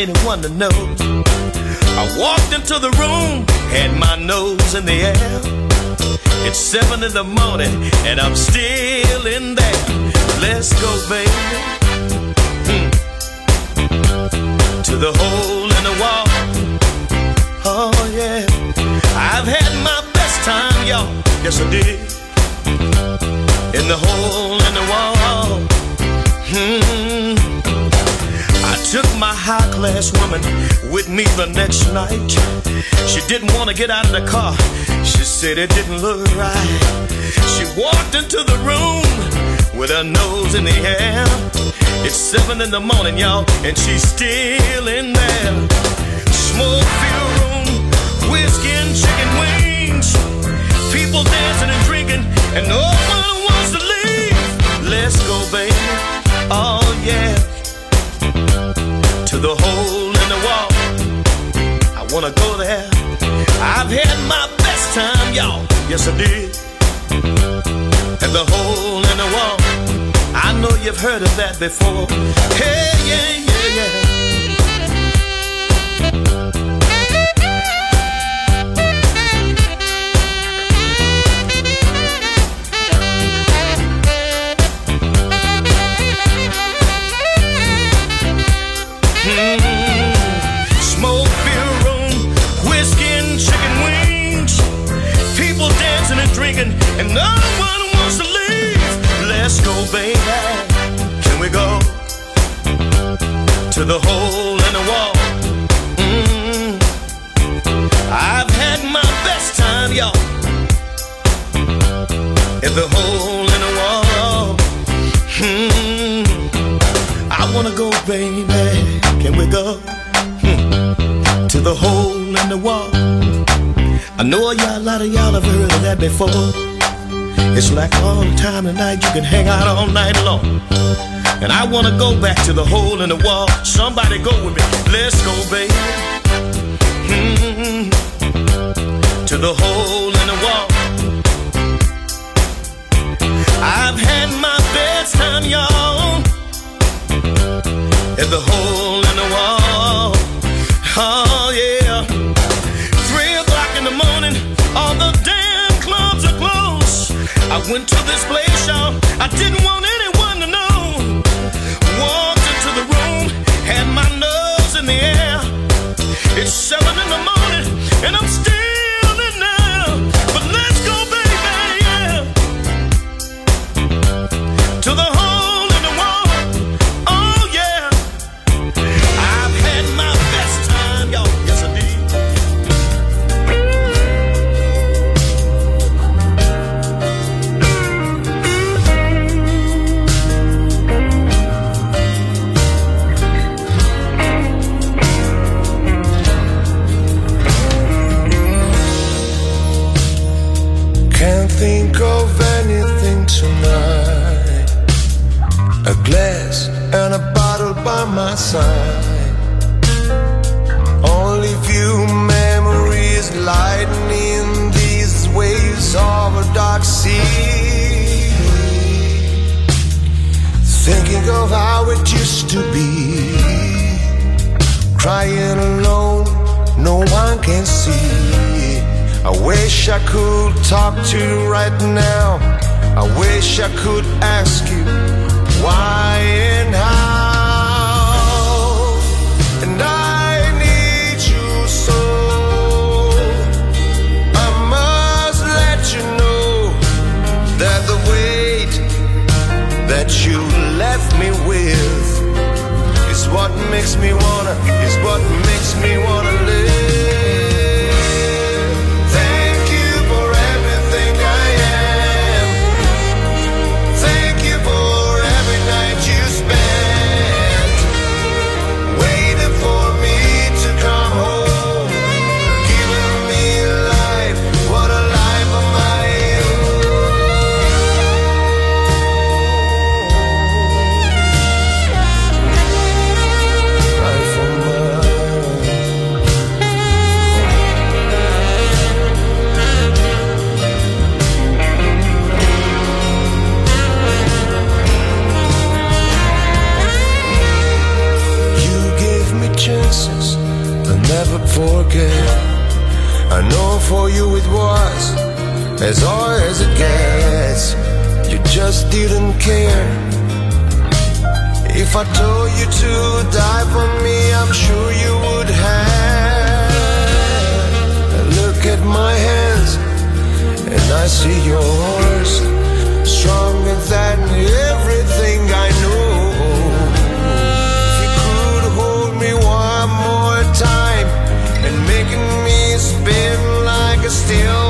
Anyone to know. I walked into the room, had my nose in the air. It's seven in the morning, and I'm still in there. Let's go, baby. Hmm. To the hole in the wall. Oh, yeah. I've had my best time, y'all. Yes, I did. In the hole in the wall. Hmm. Took my high class woman with me the next night. She didn't want to get out of the car. She said it didn't look right. She walked into the room with her nose in the air. It's seven in the morning, y'all, and she's still in there. Smoke filled room, whiskey and chicken wings. People dancing and drinking, and no one wants to leave. Let's go, baby. Oh, yeah the hole in the wall. I wanna go there. I've had my best time, y'all. Yes, I did. And the hole in the wall. I know you've heard of that before. Hey, yeah, yeah, yeah. To the hole in the wall? Mm. I've had my best time, y'all. In the hole in the wall. Hmm. I wanna go, baby. Can we go hmm, to the hole in the wall? I know a, y'all, a lot of y'all have heard of that before. It's like all the time tonight, you can hang out all night long. And I wanna go back to the hole in the wall. Somebody go with me. Let's go, baby. Hmm, to the hole in the wall. I've had my best time, y'all in the hole in the wall. Oh yeah. Three o'clock in the morning, all the damn clubs are closed. I went to this place, y'all. I didn't want anyone faces I never forget. I know for you it was as hard as it gets. You just didn't care. If I told you to die for me, I'm sure you would have. Look at my hands, and I see yours stronger than ever. still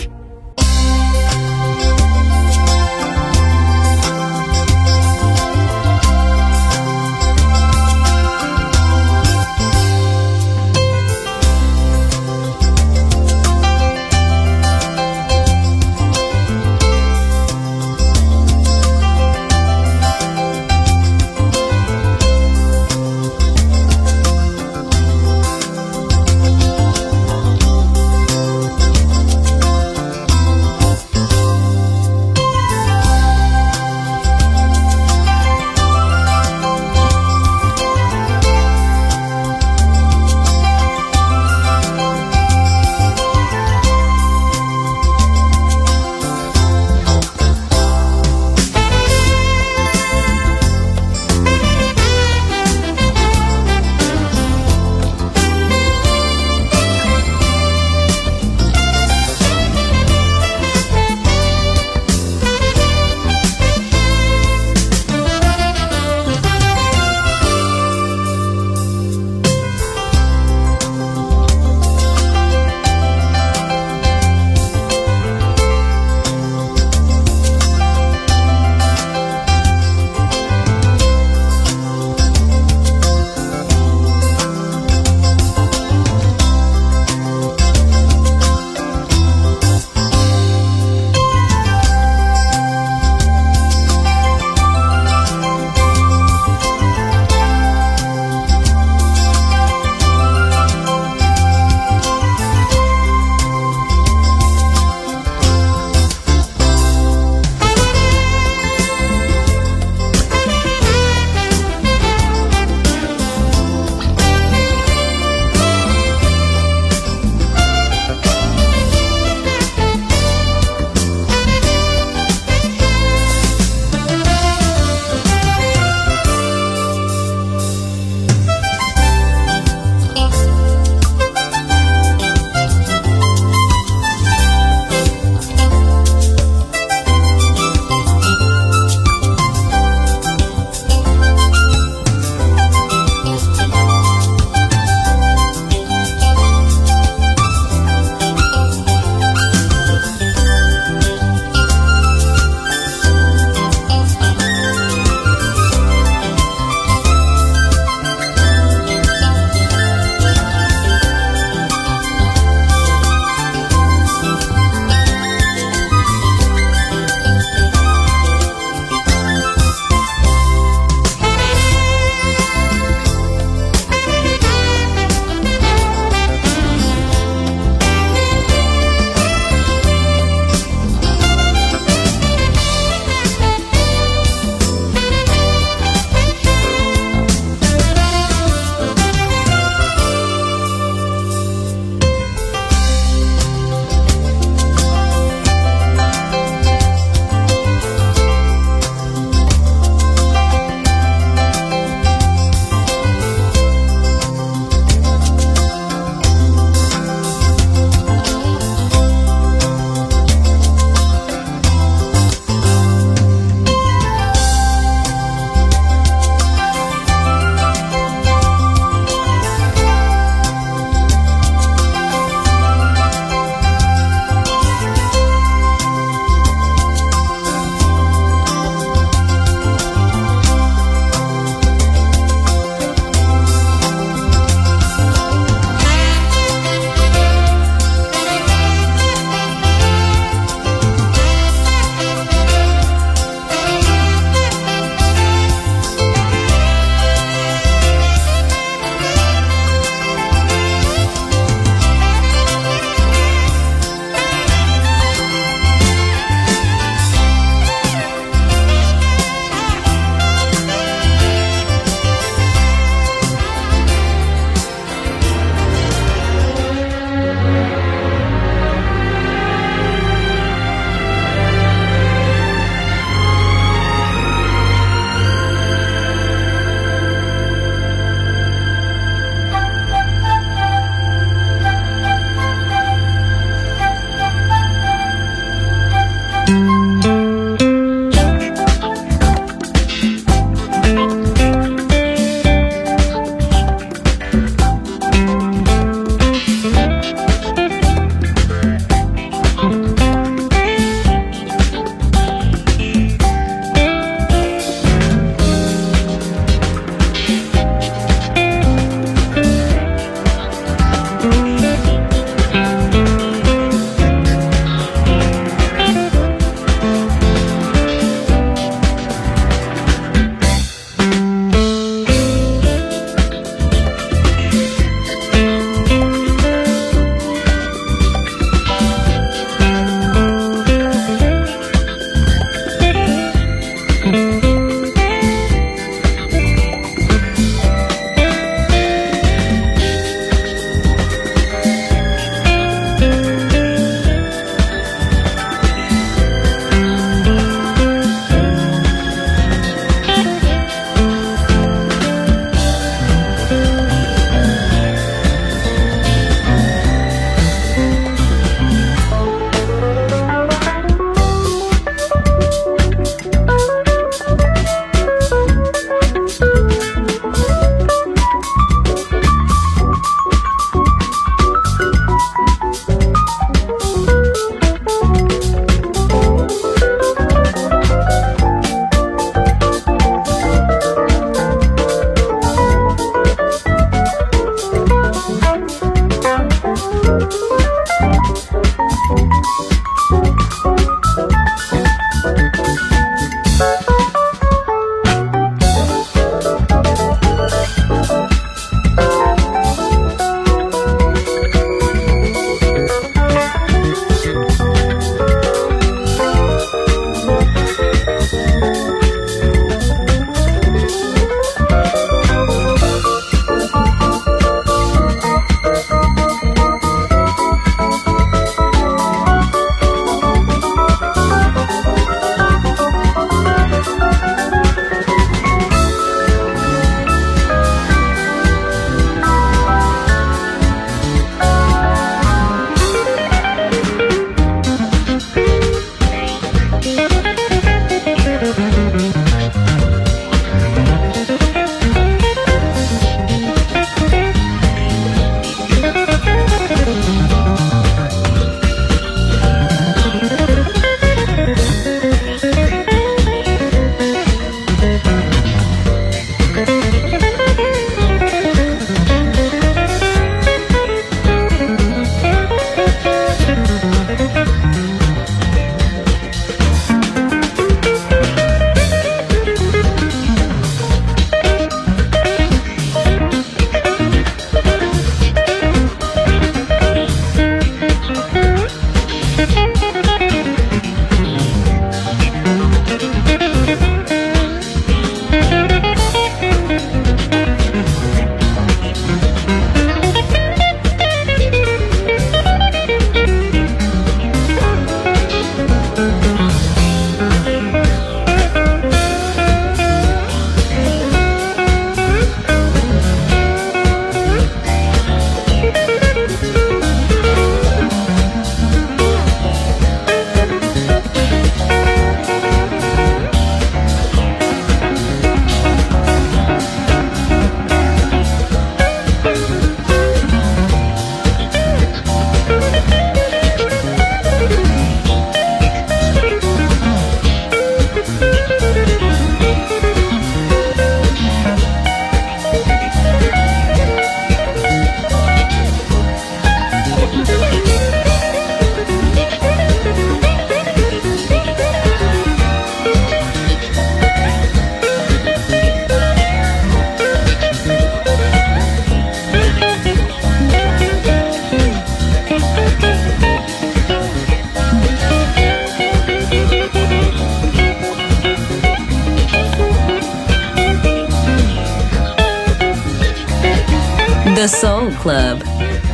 The Soul Club.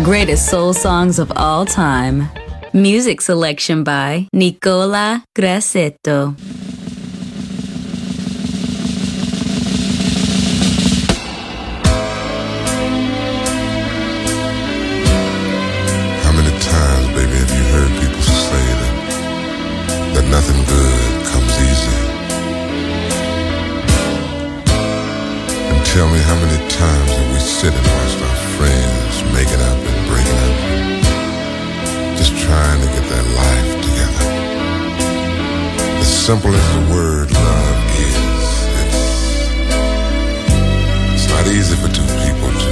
Greatest soul songs of all time. Music selection by Nicola Grassetto. How many times, baby, have you heard people say that, that nothing good comes easy? And tell me how many times have we sit and watched our trying to get their life together. As simple as the word love is, it's, it's not easy for two people to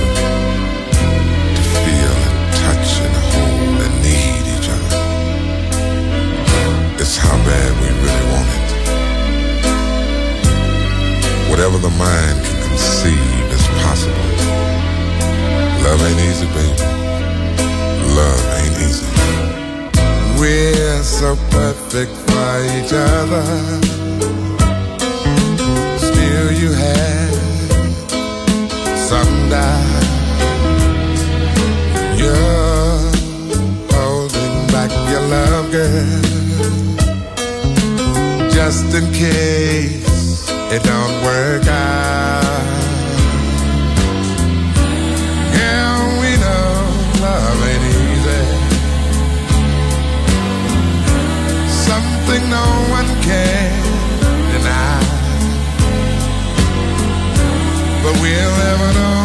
to feel and touch and hold and need each other. It's how bad we really want it. Whatever the mind can conceive is possible. Love ain't easy, baby. Love ain't easy. We're so perfect for each other. Still, you have some doubt. You're holding back your love, girl, just in case it don't work out. Something no one can deny. But we'll never know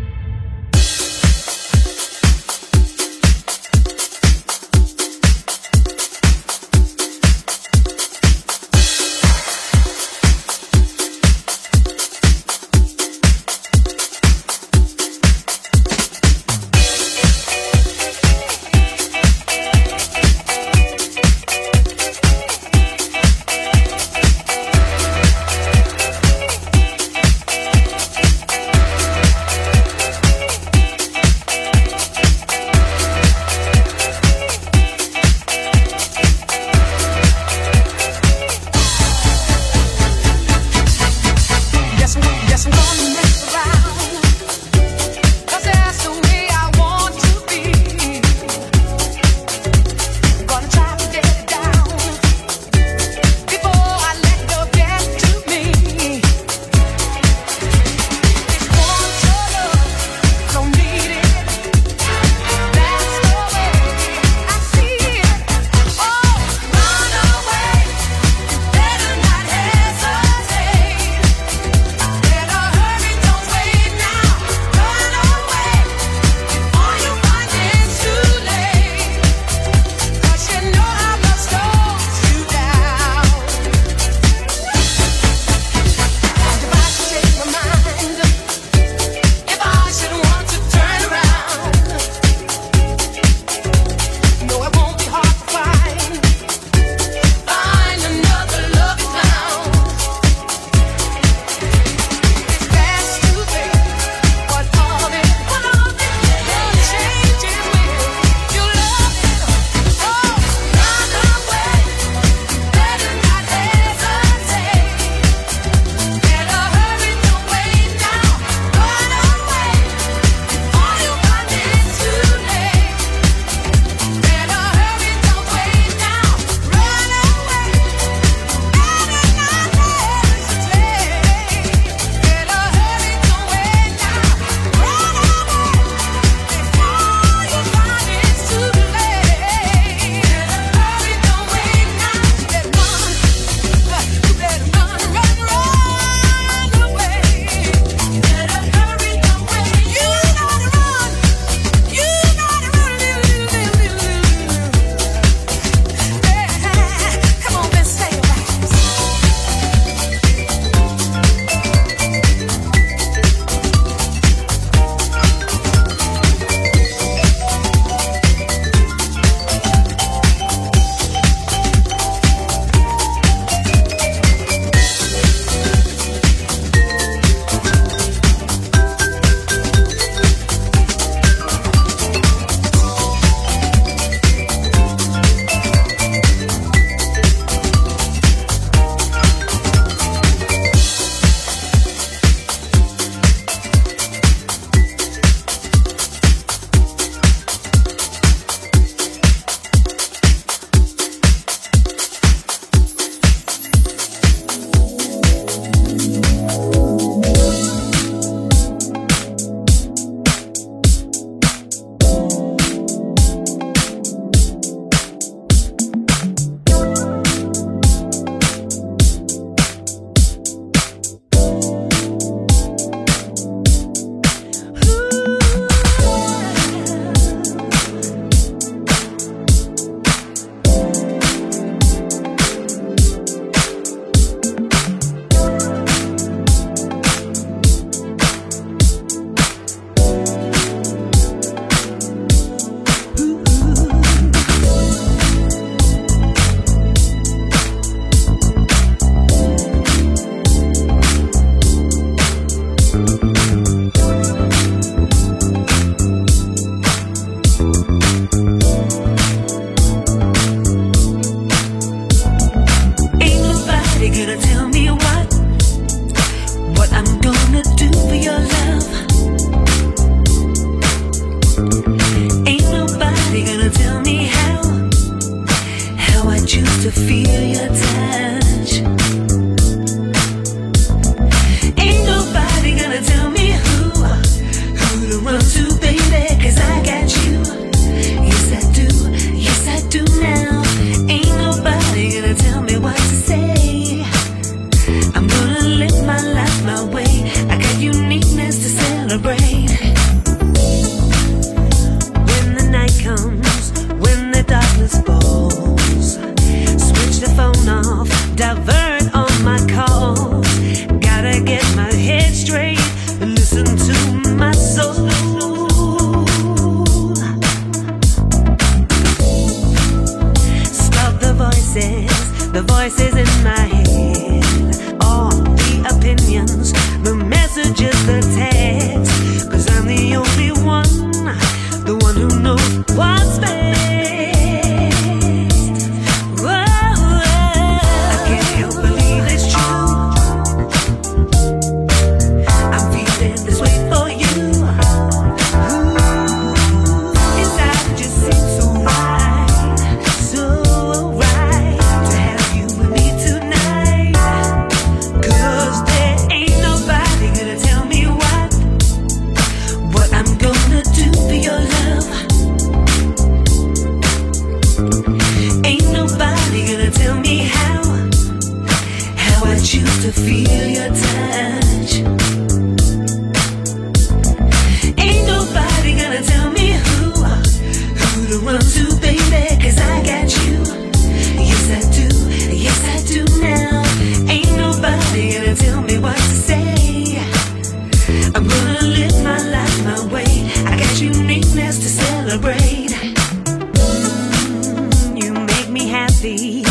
see.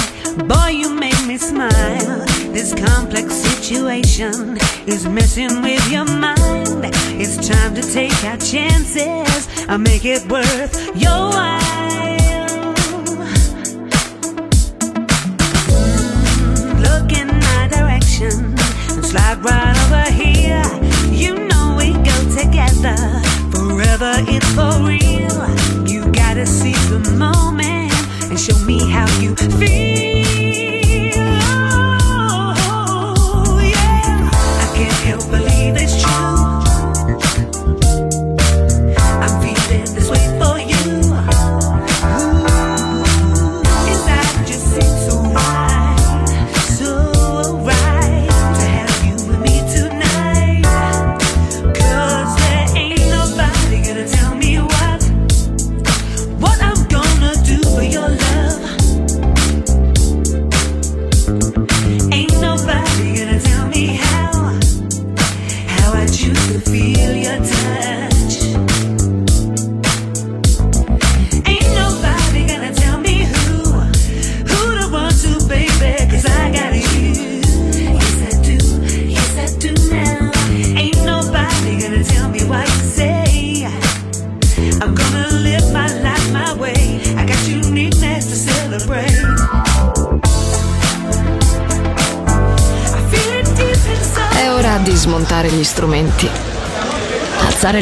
Boy, you make me smile. This complex situation is messing with your mind. It's time to take our chances. I'll make it worth your while. Look in my direction and slide right over here. You know we go together. Forever, it's for real. me how you feel.